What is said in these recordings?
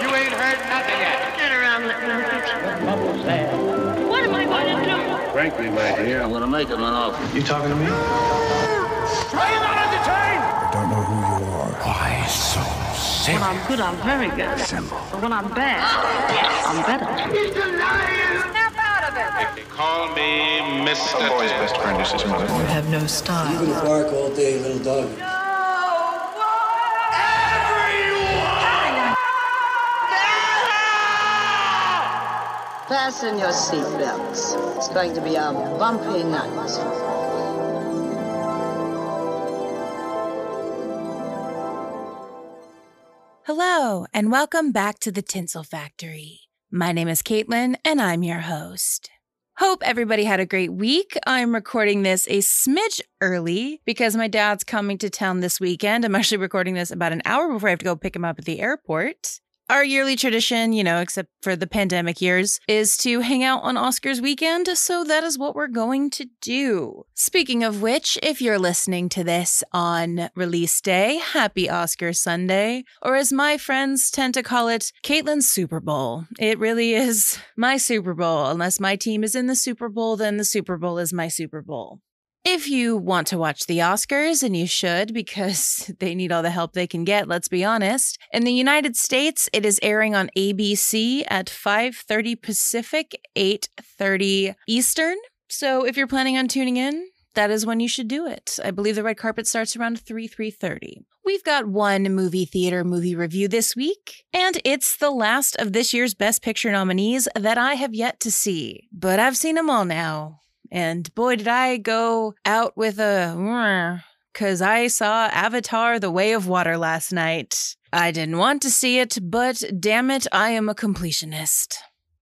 You ain't heard nothing yet. Turn around, let me look at Bubbles there. What am I going to do? Frankly, my dear, I'm gonna make him an offer. You talking to me? Are you not entertained? I don't know who you are. Why so sick. When I'm good, I'm very good. But when I'm bad, I'm better. He's a lion! Snap out of it. they call me Mr. A boy's best friend is his mother. You have no style. gonna bark all day, little dog. Fasten your seatbelts. It's going to be a bumpy night. Hello, and welcome back to the Tinsel Factory. My name is Caitlin, and I'm your host. Hope everybody had a great week. I'm recording this a smidge early because my dad's coming to town this weekend. I'm actually recording this about an hour before I have to go pick him up at the airport. Our yearly tradition, you know, except for the pandemic years, is to hang out on Oscars weekend, so that is what we're going to do. Speaking of which, if you're listening to this on release day, happy Oscar Sunday, or as my friends tend to call it, Caitlin's Super Bowl. It really is my Super Bowl. Unless my team is in the Super Bowl, then the Super Bowl is my Super Bowl. If you want to watch the Oscars, and you should because they need all the help they can get, let's be honest. In the United States, it is airing on ABC at 5:30 Pacific, 8:30 Eastern. So if you're planning on tuning in, that is when you should do it. I believe the red carpet starts around 3 3:30. We've got one movie theater movie review this week, and it's the last of this year's Best Picture nominees that I have yet to see. But I've seen them all now. And boy, did I go out with a because I saw Avatar The Way of Water last night. I didn't want to see it, but damn it, I am a completionist.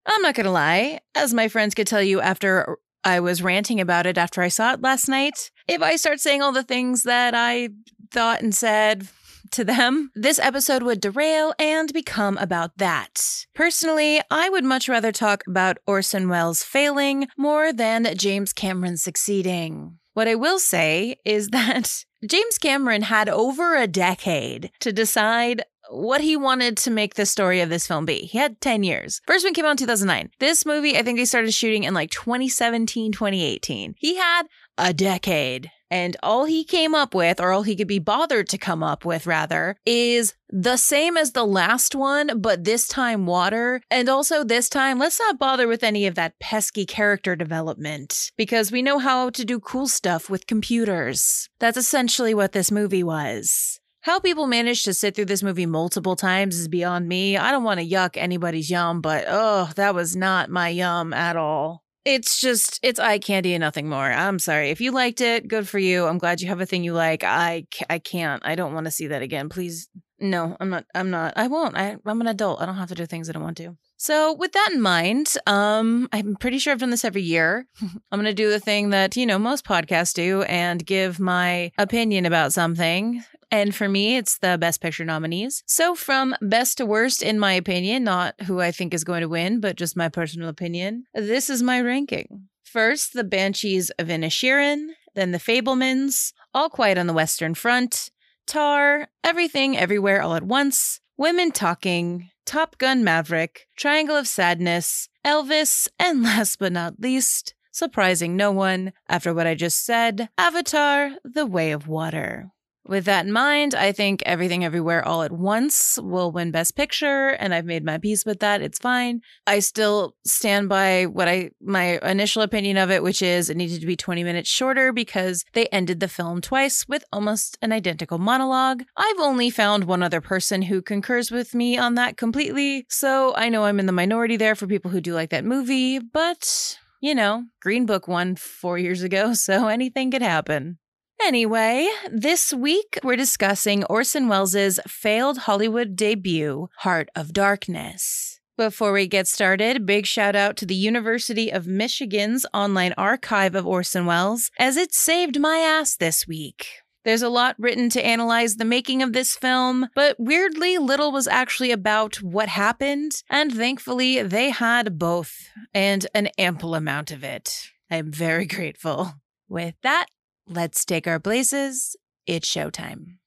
I'm not gonna lie, as my friends could tell you after I was ranting about it after I saw it last night, if I start saying all the things that I thought and said, to them, this episode would derail and become about that. Personally, I would much rather talk about Orson Welles failing more than James Cameron succeeding. What I will say is that James Cameron had over a decade to decide what he wanted to make the story of this film be. He had 10 years. First one came out in 2009. This movie, I think they started shooting in like 2017, 2018. He had a decade. And all he came up with, or all he could be bothered to come up with, rather, is the same as the last one, but this time water. And also this time, let's not bother with any of that pesky character development because we know how to do cool stuff with computers. That's essentially what this movie was. How people managed to sit through this movie multiple times is beyond me. I don't want to yuck anybody's yum, but oh, that was not my yum at all. It's just, it's eye candy and nothing more. I'm sorry. If you liked it, good for you. I'm glad you have a thing you like. I, I can't. I don't want to see that again. Please. No, I'm not. I'm not. I won't. I, I'm an adult. I don't have to do things I don't want to. So with that in mind, um, I'm pretty sure I've done this every year. I'm gonna do the thing that you know most podcasts do and give my opinion about something. And for me, it's the Best Picture nominees. So, from best to worst, in my opinion, not who I think is going to win, but just my personal opinion, this is my ranking. First, the Banshees of Inisherin, then the Fabelmans, All Quiet on the Western Front, Tar, Everything Everywhere All at Once, Women Talking, Top Gun Maverick, Triangle of Sadness, Elvis, and last but not least, surprising no one, after what I just said, Avatar The Way of Water. With that in mind, I think Everything Everywhere All at Once will win Best Picture, and I've made my peace with that. It's fine. I still stand by what I my initial opinion of it, which is it needed to be 20 minutes shorter because they ended the film twice with almost an identical monologue. I've only found one other person who concurs with me on that completely, so I know I'm in the minority there for people who do like that movie, but you know, Green Book won four years ago, so anything could happen. Anyway, this week we're discussing Orson Welles' failed Hollywood debut, Heart of Darkness. Before we get started, big shout out to the University of Michigan's online archive of Orson Welles, as it saved my ass this week. There's a lot written to analyze the making of this film, but weirdly little was actually about what happened, and thankfully they had both, and an ample amount of it. I am very grateful. With that, let's take our places. It's showtime.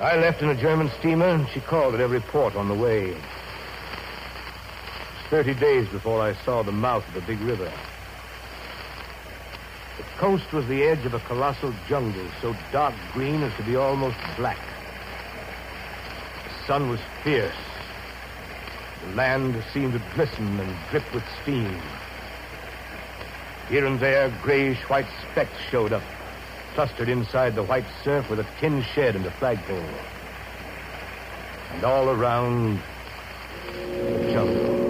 I left in a German steamer, and she called at every port on the way. 30 days before I saw the mouth of the big river. The coast was the edge of a colossal jungle, so dark green as to be almost black. The sun was fierce. The land seemed to glisten and drip with steam. Here and there, grayish white specks showed up, clustered inside the white surf with a tin shed and a flagpole. And all around, jungle.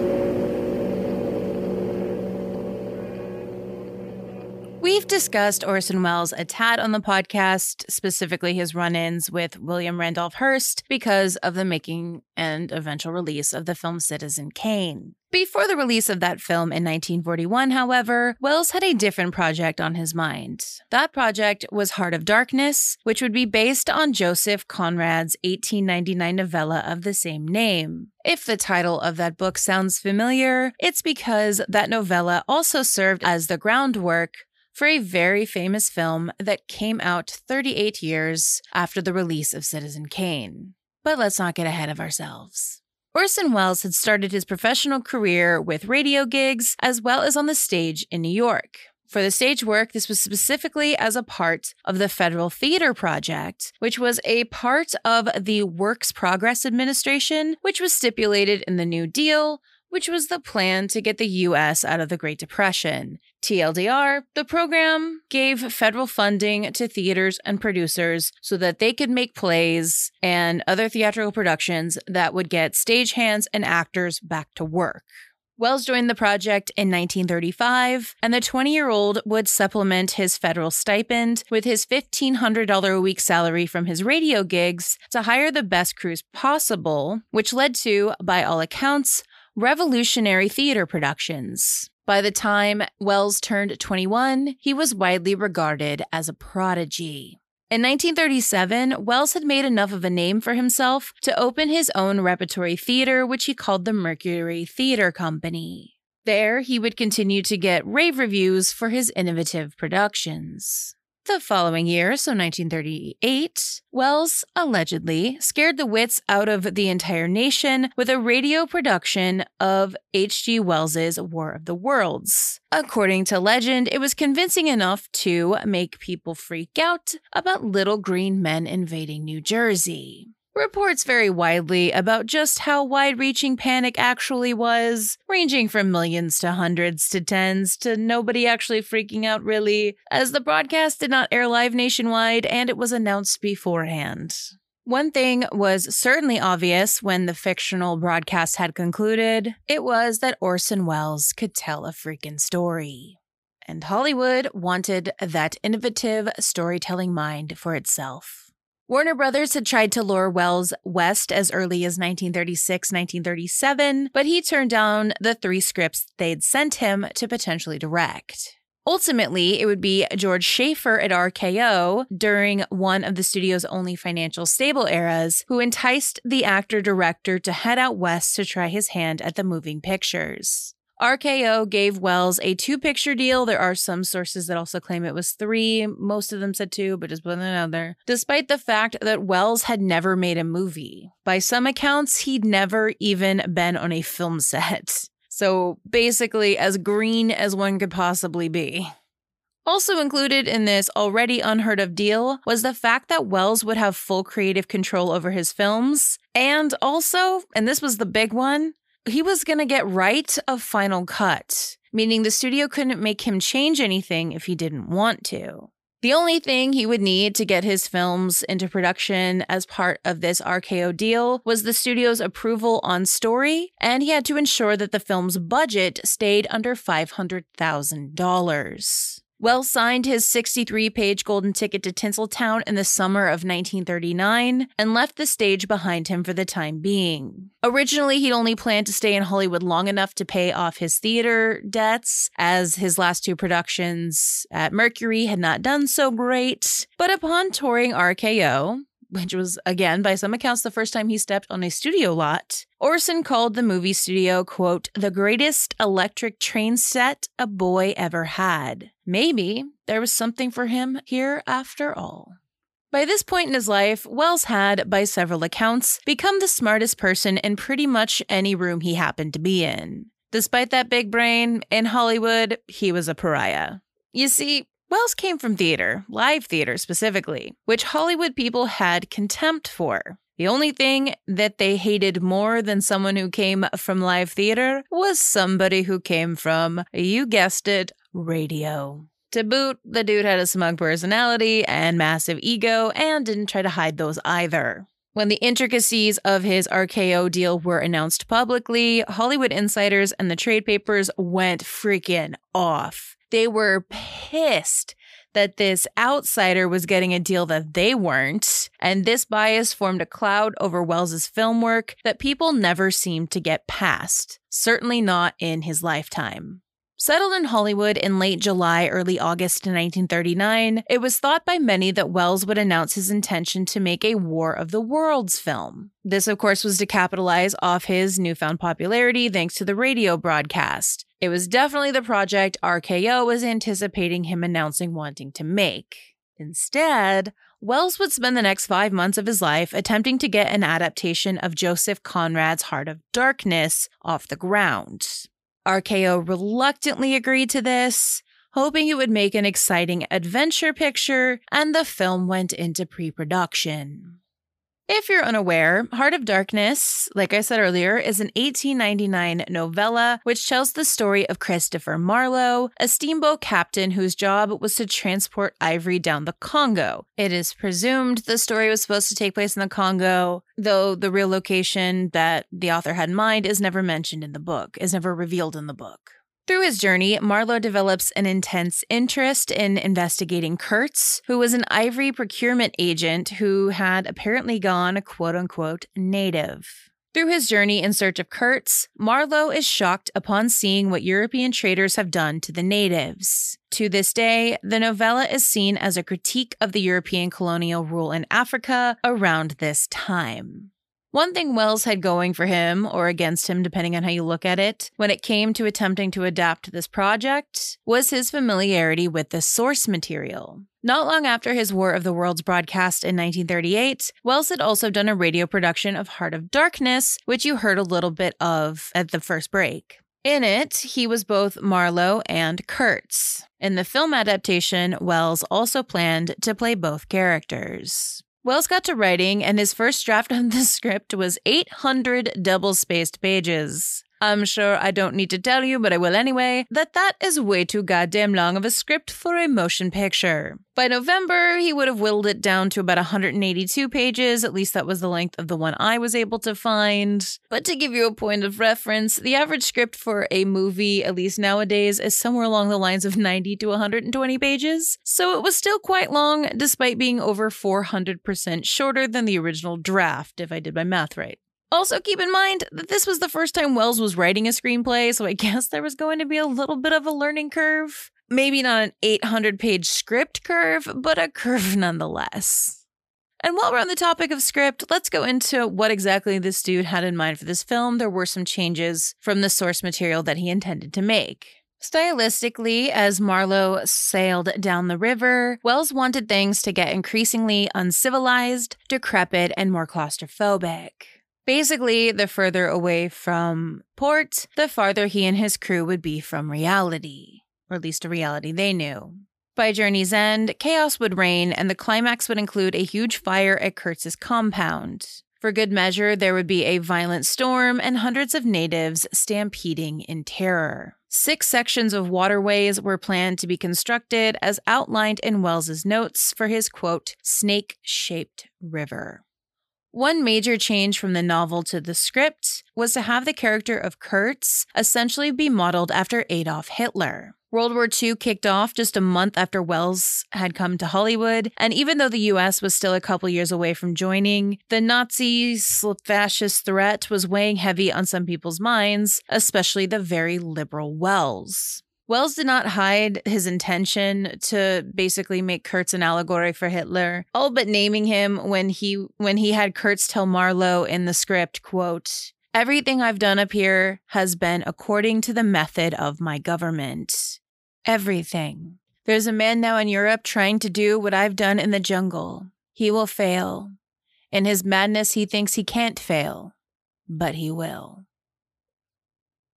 We've discussed Orson Welles a tad on the podcast, specifically his run ins with William Randolph Hearst because of the making and eventual release of the film Citizen Kane. Before the release of that film in 1941, however, Welles had a different project on his mind. That project was Heart of Darkness, which would be based on Joseph Conrad's 1899 novella of the same name. If the title of that book sounds familiar, it's because that novella also served as the groundwork for a very famous film that came out 38 years after the release of Citizen Kane. But let's not get ahead of ourselves. Orson Welles had started his professional career with radio gigs as well as on the stage in New York. For the stage work, this was specifically as a part of the Federal Theater Project, which was a part of the Works Progress Administration, which was stipulated in the New Deal, which was the plan to get the US out of the Great Depression. TLDR, the program gave federal funding to theaters and producers so that they could make plays and other theatrical productions that would get stagehands and actors back to work. Welles joined the project in 1935, and the 20 year old would supplement his federal stipend with his $1,500 a week salary from his radio gigs to hire the best crews possible, which led to, by all accounts, revolutionary theater productions. By the time Welles turned 21, he was widely regarded as a prodigy. In 1937, Welles had made enough of a name for himself to open his own repertory theater, which he called the Mercury Theater Company. There, he would continue to get rave reviews for his innovative productions. The following year, so 1938, Welles allegedly scared the wits out of the entire nation with a radio production of H.G. Wells's War of the Worlds. According to legend, it was convincing enough to make people freak out about little green men invading New Jersey. Reports vary widely about just how wide reaching panic actually was, ranging from millions to hundreds to tens to nobody actually freaking out really, as the broadcast did not air live nationwide and it was announced beforehand. One thing was certainly obvious when the fictional broadcast had concluded it was that Orson Welles could tell a freaking story. And Hollywood wanted that innovative storytelling mind for itself. Warner Brothers had tried to lure Welles west as early as 1936, 1937, but he turned down the three scripts they'd sent him to potentially direct. Ultimately, it would be George Schaefer at RKO during one of the studio's only financial stable eras who enticed the actor director to head out west to try his hand at the moving pictures. RKO gave Welles a two picture deal. There are some sources that also claim it was three. Most of them said two, but just out there. Despite the fact that Welles had never made a movie. By some accounts, he'd never even been on a film set. So basically, as green as one could possibly be. Also included in this already unheard of deal was the fact that Welles would have full creative control over his films. And also, and this was the big one, he was going to get right of final cut, meaning the studio couldn't make him change anything if he didn't want to. The only thing he would need to get his films into production as part of this RKO deal was the studio's approval on story, and he had to ensure that the film's budget stayed under $500,000. Welles signed his 63 page golden ticket to Tinseltown in the summer of 1939 and left the stage behind him for the time being. Originally, he'd only planned to stay in Hollywood long enough to pay off his theater debts, as his last two productions at Mercury had not done so great. But upon touring RKO, which was again by some accounts the first time he stepped on a studio lot. Orson called the movie studio, quote, the greatest electric train set a boy ever had. Maybe there was something for him here after all. By this point in his life, Welles had, by several accounts, become the smartest person in pretty much any room he happened to be in. Despite that big brain, in Hollywood, he was a pariah. You see, Welles came from theater, live theater specifically, which Hollywood people had contempt for. The only thing that they hated more than someone who came from live theater was somebody who came from, you guessed it, radio. To boot, the dude had a smug personality and massive ego and didn't try to hide those either. When the intricacies of his RKO deal were announced publicly, Hollywood insiders and the trade papers went freaking off. They were pissed that this outsider was getting a deal that they weren't, and this bias formed a cloud over Welles's film work that people never seemed to get past, certainly not in his lifetime. Settled in Hollywood in late July, early August 1939, it was thought by many that Welles would announce his intention to make a War of the Worlds film. This, of course, was to capitalize off his newfound popularity thanks to the radio broadcast. It was definitely the project RKO was anticipating him announcing wanting to make. Instead, Welles would spend the next five months of his life attempting to get an adaptation of Joseph Conrad's Heart of Darkness off the ground. RKO reluctantly agreed to this, hoping it would make an exciting adventure picture, and the film went into pre production. If you're unaware, Heart of Darkness, like I said earlier, is an 1899 novella which tells the story of Christopher Marlowe, a steamboat captain whose job was to transport ivory down the Congo. It is presumed the story was supposed to take place in the Congo, though the real location that the author had in mind is never mentioned in the book, is never revealed in the book. Through his journey, Marlowe develops an intense interest in investigating Kurtz, who was an ivory procurement agent who had apparently gone quote unquote native. Through his journey in search of Kurtz, Marlowe is shocked upon seeing what European traders have done to the natives. To this day, the novella is seen as a critique of the European colonial rule in Africa around this time. One thing Welles had going for him, or against him, depending on how you look at it, when it came to attempting to adapt this project, was his familiarity with the source material. Not long after his War of the Worlds broadcast in 1938, Welles had also done a radio production of Heart of Darkness, which you heard a little bit of at the first break. In it, he was both Marlowe and Kurtz. In the film adaptation, Welles also planned to play both characters. Welles got to writing, and his first draft of the script was 800 double spaced pages. I'm sure I don't need to tell you, but I will anyway, that that is way too goddamn long of a script for a motion picture. By November, he would have whittled it down to about 182 pages, at least that was the length of the one I was able to find. But to give you a point of reference, the average script for a movie, at least nowadays, is somewhere along the lines of 90 to 120 pages. So it was still quite long, despite being over 400% shorter than the original draft, if I did my math right. Also, keep in mind that this was the first time Welles was writing a screenplay, so I guess there was going to be a little bit of a learning curve. Maybe not an 800 page script curve, but a curve nonetheless. And while we're on the topic of script, let's go into what exactly this dude had in mind for this film. There were some changes from the source material that he intended to make. Stylistically, as Marlowe sailed down the river, Welles wanted things to get increasingly uncivilized, decrepit, and more claustrophobic. Basically, the further away from port, the farther he and his crew would be from reality, or at least a reality they knew. By journey's end, chaos would reign, and the climax would include a huge fire at Kurtz's compound. For good measure, there would be a violent storm and hundreds of natives stampeding in terror. Six sections of waterways were planned to be constructed as outlined in Welles's notes for his quote, snake shaped river. One major change from the novel to the script was to have the character of Kurtz essentially be modeled after Adolf Hitler. World War II kicked off just a month after Welles had come to Hollywood, and even though the US was still a couple years away from joining, the Nazi fascist threat was weighing heavy on some people's minds, especially the very liberal Welles. Welles did not hide his intention to basically make Kurtz an allegory for Hitler, all but naming him when he when he had Kurtz tell Marlowe in the script, quote, Everything I've done up here has been according to the method of my government. Everything. There's a man now in Europe trying to do what I've done in the jungle. He will fail. In his madness, he thinks he can't fail, but he will.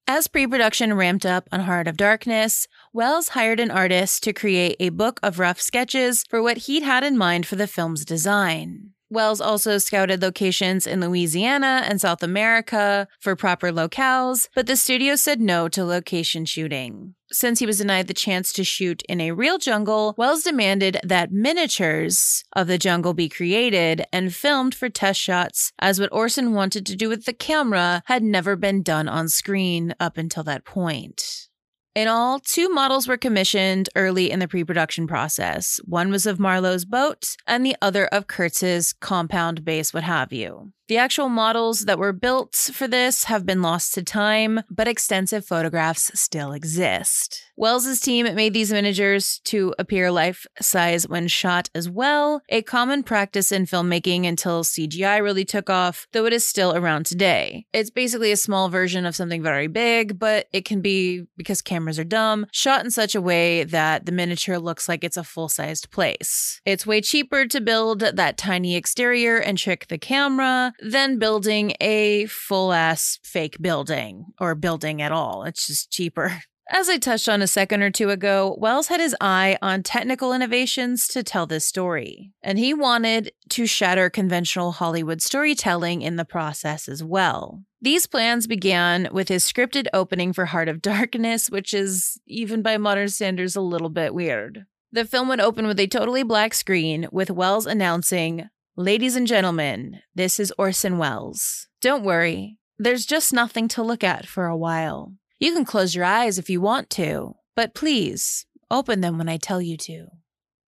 As pre production ramped up on Heart of Darkness, Welles hired an artist to create a book of rough sketches for what he'd had in mind for the film's design. Welles also scouted locations in Louisiana and South America for proper locales, but the studio said no to location shooting. Since he was denied the chance to shoot in a real jungle, Welles demanded that miniatures of the jungle be created and filmed for test shots, as what Orson wanted to do with the camera had never been done on screen up until that point. In all, two models were commissioned early in the pre production process. One was of Marlowe's boat, and the other of Kurtz's compound base, what have you. The actual models that were built for this have been lost to time, but extensive photographs still exist. Welles's team made these miniatures to appear life size when shot as well, a common practice in filmmaking until CGI really took off, though it is still around today. It's basically a small version of something very big, but it can be, because cameras are dumb, shot in such a way that the miniature looks like it's a full sized place. It's way cheaper to build that tiny exterior and trick the camera than building a full ass fake building or building at all. It's just cheaper. As I touched on a second or two ago, Welles had his eye on technical innovations to tell this story, and he wanted to shatter conventional Hollywood storytelling in the process as well. These plans began with his scripted opening for Heart of Darkness, which is, even by modern standards, a little bit weird. The film would open with a totally black screen with Welles announcing, Ladies and gentlemen, this is Orson Welles. Don't worry, there's just nothing to look at for a while. You can close your eyes if you want to, but please open them when I tell you to.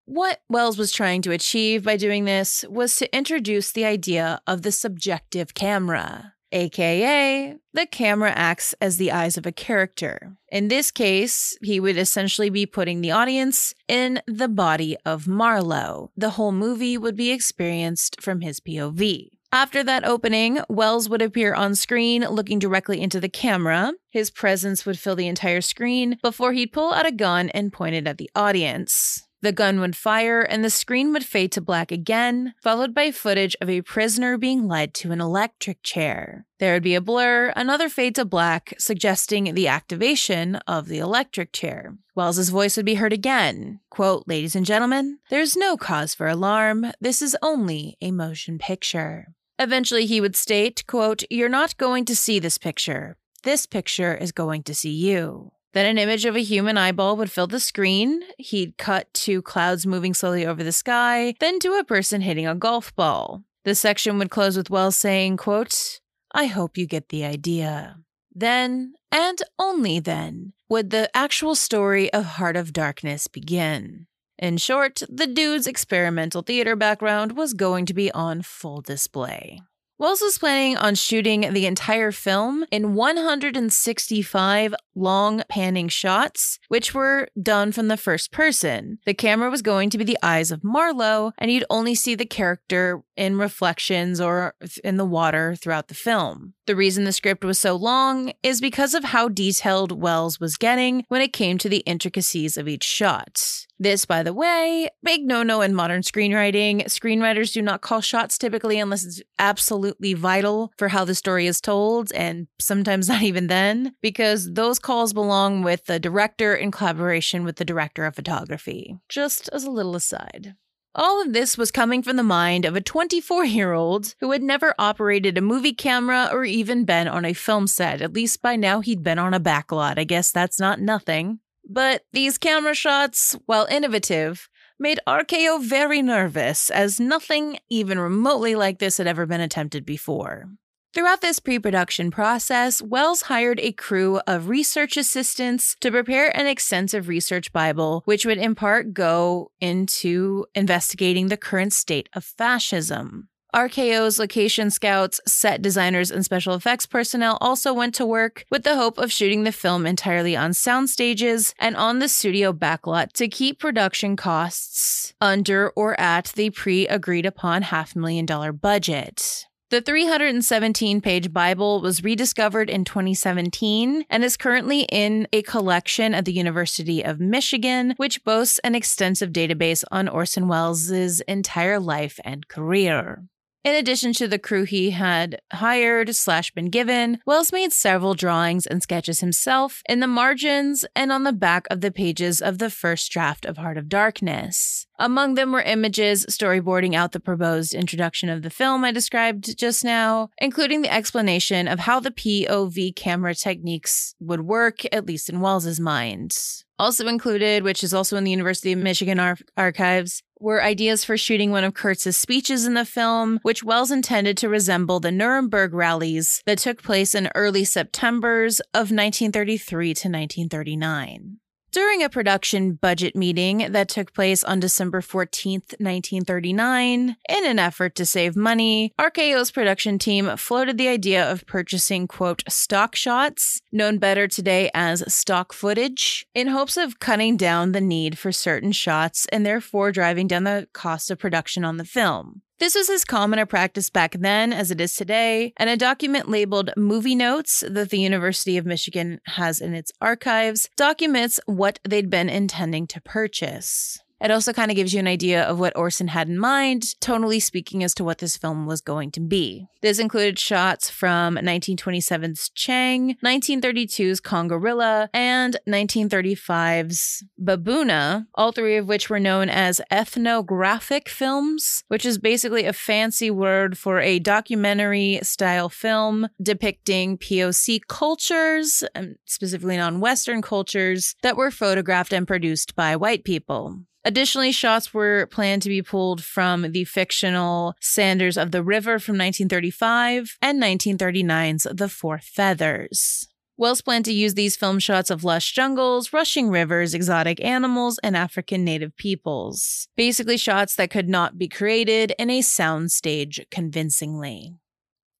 What Welles was trying to achieve by doing this was to introduce the idea of the subjective camera, aka the camera acts as the eyes of a character. In this case, he would essentially be putting the audience in the body of Marlowe. The whole movie would be experienced from his POV. After that opening, Welles would appear on screen looking directly into the camera. His presence would fill the entire screen before he'd pull out a gun and point it at the audience. The gun would fire and the screen would fade to black again, followed by footage of a prisoner being led to an electric chair. There would be a blur, another fade to black, suggesting the activation of the electric chair. Welles's voice would be heard again. Quote, Ladies and gentlemen, there's no cause for alarm. This is only a motion picture. Eventually he would state, quote, You're not going to see this picture. This picture is going to see you. Then an image of a human eyeball would fill the screen. He'd cut to clouds moving slowly over the sky, then to a person hitting a golf ball. The section would close with Welles saying, quote, I hope you get the idea. Then, and only then, would the actual story of Heart of Darkness begin. In short, the dude's experimental theater background was going to be on full display. Welles was planning on shooting the entire film in 165 long panning shots, which were done from the first person. The camera was going to be the eyes of Marlowe, and you'd only see the character in reflections or in the water throughout the film. The reason the script was so long is because of how detailed Welles was getting when it came to the intricacies of each shot. This, by the way, big no no in modern screenwriting. Screenwriters do not call shots typically unless it's absolutely vital for how the story is told, and sometimes not even then, because those calls belong with the director in collaboration with the director of photography. Just as a little aside. All of this was coming from the mind of a 24 year old who had never operated a movie camera or even been on a film set. At least by now he'd been on a backlot. I guess that's not nothing. But these camera shots, while innovative, made RKO very nervous, as nothing even remotely like this had ever been attempted before. Throughout this pre production process, Welles hired a crew of research assistants to prepare an extensive research Bible, which would in part go into investigating the current state of fascism. RKO's location scouts, set designers, and special effects personnel also went to work with the hope of shooting the film entirely on sound stages and on the studio backlot to keep production costs under or at the pre agreed upon half million dollar budget. The 317 page Bible was rediscovered in 2017 and is currently in a collection at the University of Michigan, which boasts an extensive database on Orson Welles' entire life and career. In addition to the crew he had hired slash been given, Welles made several drawings and sketches himself in the margins and on the back of the pages of the first draft of Heart of Darkness. Among them were images storyboarding out the proposed introduction of the film I described just now, including the explanation of how the POV camera techniques would work, at least in Welles's mind. Also included, which is also in the University of Michigan ar- archives, were ideas for shooting one of Kurtz's speeches in the film, which Welles intended to resemble the Nuremberg rallies that took place in early Septembers of 1933 to 1939. During a production budget meeting that took place on December 14th, 1939, in an effort to save money, RKO's production team floated the idea of purchasing, quote, stock shots, known better today as stock footage, in hopes of cutting down the need for certain shots and therefore driving down the cost of production on the film. This was as common a practice back then as it is today, and a document labeled Movie Notes that the University of Michigan has in its archives documents what they'd been intending to purchase. It also kind of gives you an idea of what Orson had in mind, tonally speaking, as to what this film was going to be. This included shots from 1927's Chang, 1932's Congorilla, and 1935's Baboona, all three of which were known as ethnographic films, which is basically a fancy word for a documentary style film depicting POC cultures, specifically non Western cultures, that were photographed and produced by white people. Additionally, shots were planned to be pulled from the fictional Sanders of the River from 1935 and 1939's The Four Feathers. Welles planned to use these film shots of lush jungles, rushing rivers, exotic animals, and African native peoples. Basically, shots that could not be created in a soundstage convincingly.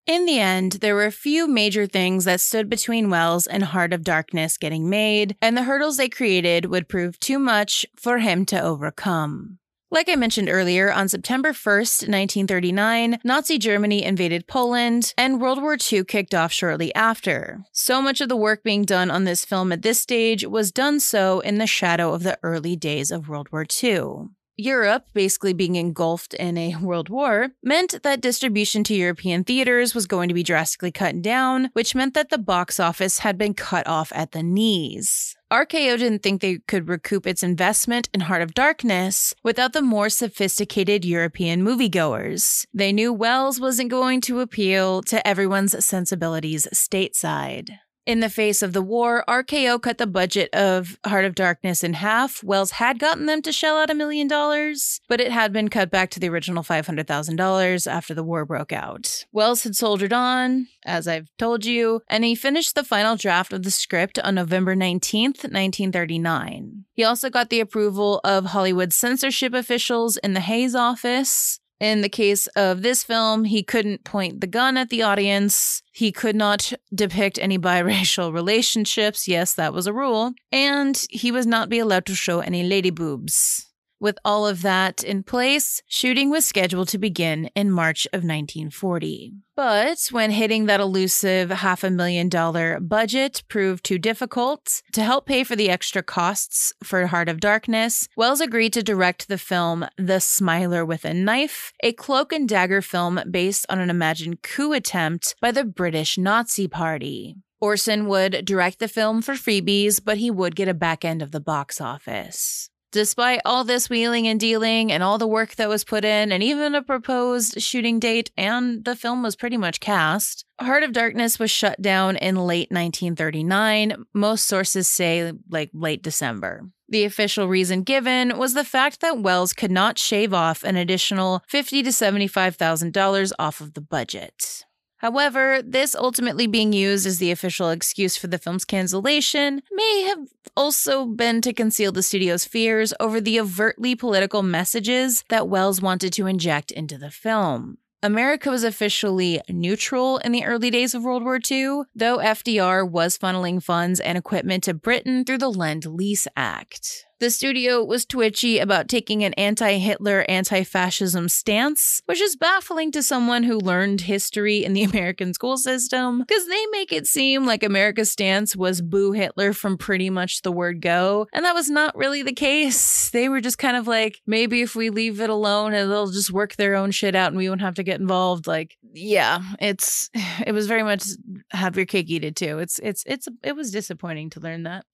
In the end, there were a few major things that stood between Welles and Heart of Darkness getting made, and the hurdles they created would prove too much for him to overcome. Like I mentioned earlier, on September 1st, 1939, Nazi Germany invaded Poland, and World War II kicked off shortly after. So much of the work being done on this film at this stage was done so in the shadow of the early days of World War II. Europe, basically being engulfed in a world war, meant that distribution to European theaters was going to be drastically cut down, which meant that the box office had been cut off at the knees. RKO didn't think they could recoup its investment in Heart of Darkness without the more sophisticated European moviegoers. They knew Welles wasn't going to appeal to everyone's sensibilities stateside. In the face of the war, RKO cut the budget of Heart of Darkness in half. Welles had gotten them to shell out a million dollars, but it had been cut back to the original $500,000 after the war broke out. Welles had soldiered on, as I've told you, and he finished the final draft of the script on November 19th, 1939. He also got the approval of Hollywood censorship officials in the Hays office. In the case of this film, he couldn't point the gun at the audience. He could not depict any biracial relationships. Yes, that was a rule. And he was not be allowed to show any lady boobs. With all of that in place, shooting was scheduled to begin in March of 1940. But when hitting that elusive half a million dollar budget proved too difficult, to help pay for the extra costs for Heart of Darkness, Welles agreed to direct the film The Smiler with a Knife, a cloak and dagger film based on an imagined coup attempt by the British Nazi Party. Orson would direct the film for freebies, but he would get a back end of the box office. Despite all this wheeling and dealing and all the work that was put in, and even a proposed shooting date, and the film was pretty much cast, Heart of Darkness was shut down in late 1939. Most sources say like late December. The official reason given was the fact that Welles could not shave off an additional 50 to $75,000 off of the budget. However, this ultimately being used as the official excuse for the film's cancellation may have also been to conceal the studio's fears over the overtly political messages that Welles wanted to inject into the film. America was officially neutral in the early days of World War II, though FDR was funneling funds and equipment to Britain through the Lend Lease Act. The studio was twitchy about taking an anti Hitler, anti fascism stance, which is baffling to someone who learned history in the American school system, because they make it seem like America's stance was boo Hitler from pretty much the word go. And that was not really the case. They were just kind of like, maybe if we leave it alone and they'll just work their own shit out and we won't have to get involved. Like, yeah, it's, it was very much have your cake eat it too. It's, it's, it's, it was disappointing to learn that.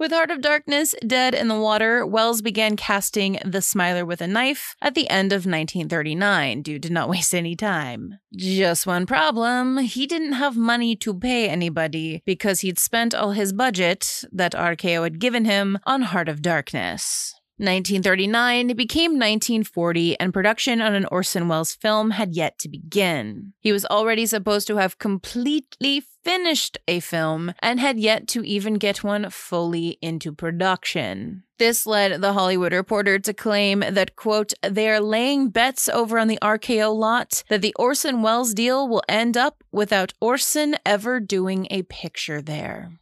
With Heart of Darkness dead in the water, Welles began casting the Smiler with a knife at the end of 1939 Dude did not waste any time. Just one problem he didn't have money to pay anybody because he'd spent all his budget that RKO had given him on Heart of Darkness. 1939 became 1940, and production on an Orson Welles film had yet to begin. He was already supposed to have completely finished a film and had yet to even get one fully into production. This led the Hollywood Reporter to claim that, quote, they are laying bets over on the RKO lot that the Orson Welles deal will end up without Orson ever doing a picture there.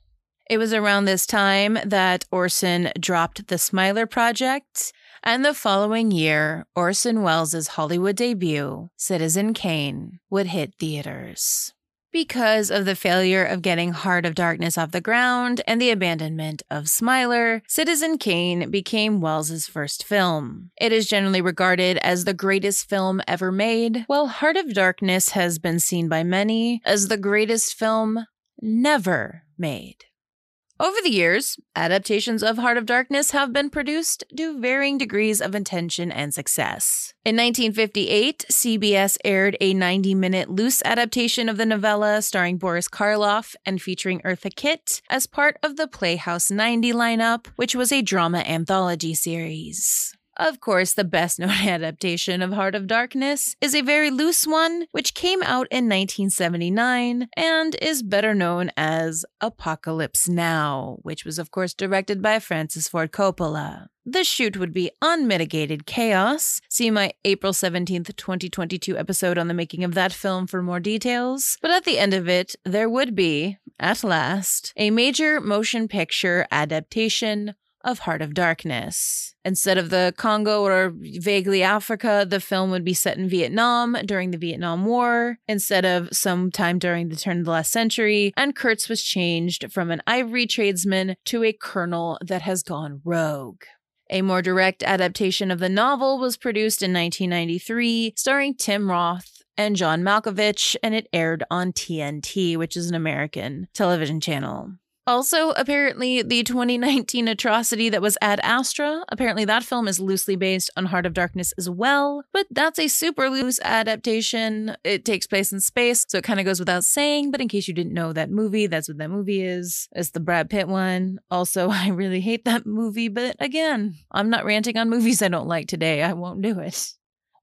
It was around this time that Orson dropped the Smiler Project, and the following year, Orson Welles' Hollywood debut, Citizen Kane, would hit theaters. Because of the failure of getting Heart of Darkness off the ground and the abandonment of Smiler, Citizen Kane became Welles' first film. It is generally regarded as the greatest film ever made, while Heart of Darkness has been seen by many as the greatest film never made. Over the years, adaptations of Heart of Darkness have been produced to varying degrees of intention and success. In 1958, CBS aired a 90 minute loose adaptation of the novella starring Boris Karloff and featuring Eartha Kitt as part of the Playhouse 90 lineup, which was a drama anthology series. Of course, the best known adaptation of Heart of Darkness is a very loose one, which came out in 1979 and is better known as Apocalypse Now, which was, of course, directed by Francis Ford Coppola. The shoot would be unmitigated chaos. See my April 17th, 2022 episode on the making of that film for more details. But at the end of it, there would be, at last, a major motion picture adaptation of Heart of Darkness. Instead of the Congo or vaguely Africa, the film would be set in Vietnam during the Vietnam War instead of sometime during the turn of the last century, and Kurtz was changed from an ivory tradesman to a colonel that has gone rogue. A more direct adaptation of the novel was produced in 1993, starring Tim Roth and John Malkovich, and it aired on TNT, which is an American television channel. Also, apparently, the 2019 atrocity that was Ad Astra, apparently that film is loosely based on Heart of Darkness as well, but that's a super loose adaptation. It takes place in space, so it kind of goes without saying, but in case you didn't know that movie, that's what that movie is. It's the Brad Pitt one. Also, I really hate that movie, but again, I'm not ranting on movies I don't like today. I won't do it.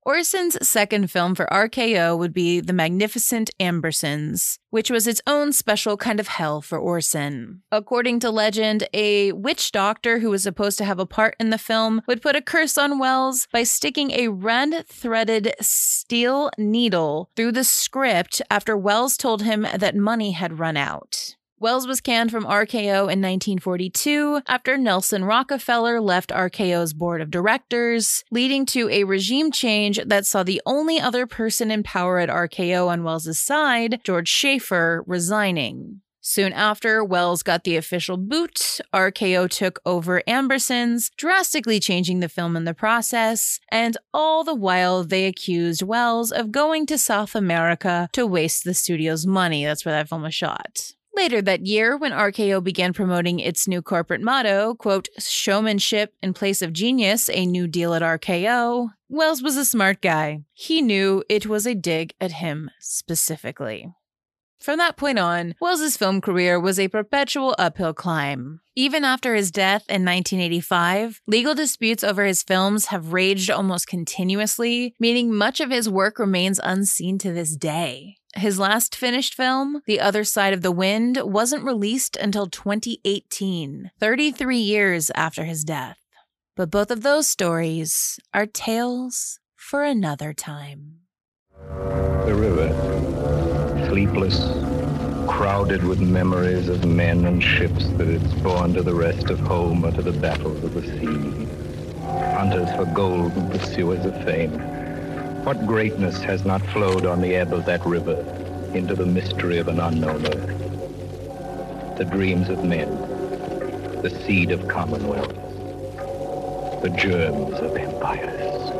Orson's second film for RKO would be The Magnificent Ambersons, which was its own special kind of hell for Orson. According to legend, a witch doctor who was supposed to have a part in the film would put a curse on Welles by sticking a red threaded steel needle through the script after Welles told him that money had run out. Welles was canned from RKO in 1942 after Nelson Rockefeller left RKO's board of directors, leading to a regime change that saw the only other person in power at RKO on Welles' side, George Schaefer, resigning. Soon after, Welles got the official boot. RKO took over Ambersons, drastically changing the film in the process, and all the while they accused Welles of going to South America to waste the studio's money. That's where that film was shot. Later that year, when RKO began promoting its new corporate motto, quote, showmanship in place of genius, a new deal at RKO, Welles was a smart guy. He knew it was a dig at him specifically. From that point on, Welles' film career was a perpetual uphill climb. Even after his death in 1985, legal disputes over his films have raged almost continuously, meaning much of his work remains unseen to this day. His last finished film, The Other Side of the Wind, wasn't released until 2018, 33 years after his death. But both of those stories are tales for another time. The river, sleepless, crowded with memories of men and ships that it's borne to the rest of home or to the battles of the sea. Hunters for gold and pursuers of fame. What greatness has not flowed on the ebb of that river into the mystery of an unknown earth? The dreams of men, the seed of commonwealths, the germs of empires.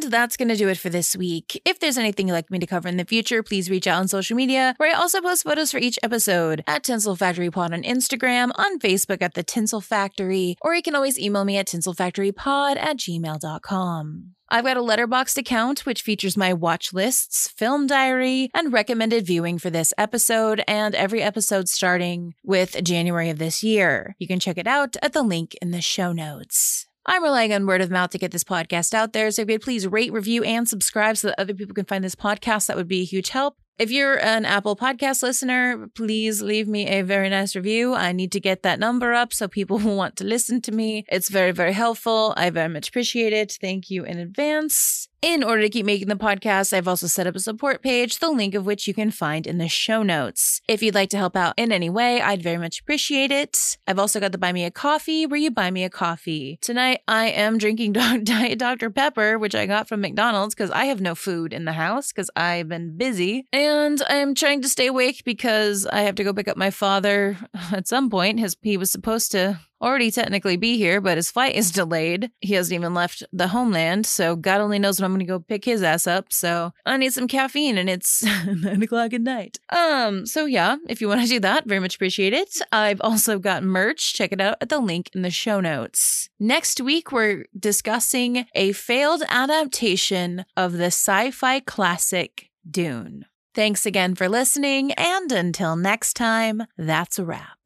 And that's going to do it for this week. If there's anything you'd like me to cover in the future, please reach out on social media, where I also post photos for each episode at Tinsel Factory Pod on Instagram, on Facebook at The Tinsel Factory, or you can always email me at tinselfactorypod at gmail.com. I've got a Letterboxd account which features my watch lists, film diary, and recommended viewing for this episode, and every episode starting with January of this year. You can check it out at the link in the show notes. I'm relying on word of mouth to get this podcast out there. So if you'd please rate, review, and subscribe so that other people can find this podcast, that would be a huge help. If you're an Apple Podcast listener, please leave me a very nice review. I need to get that number up so people will want to listen to me. It's very, very helpful. I very much appreciate it. Thank you in advance. In order to keep making the podcast, I've also set up a support page, the link of which you can find in the show notes. If you'd like to help out in any way, I'd very much appreciate it. I've also got the Buy Me a Coffee where you buy me a coffee. Tonight, I am drinking Diet Dr. Pepper, which I got from McDonald's because I have no food in the house because I've been busy. And I'm trying to stay awake because I have to go pick up my father at some point. His, he was supposed to already technically be here, but his flight is delayed. He hasn't even left the homeland, so God only knows when I'm to go pick his ass up. So I need some caffeine, and it's nine o'clock at night. Um, so yeah, if you want to do that, very much appreciate it. I've also got merch. Check it out at the link in the show notes. Next week, we're discussing a failed adaptation of the sci-fi classic Dune. Thanks again for listening, and until next time, that's a wrap.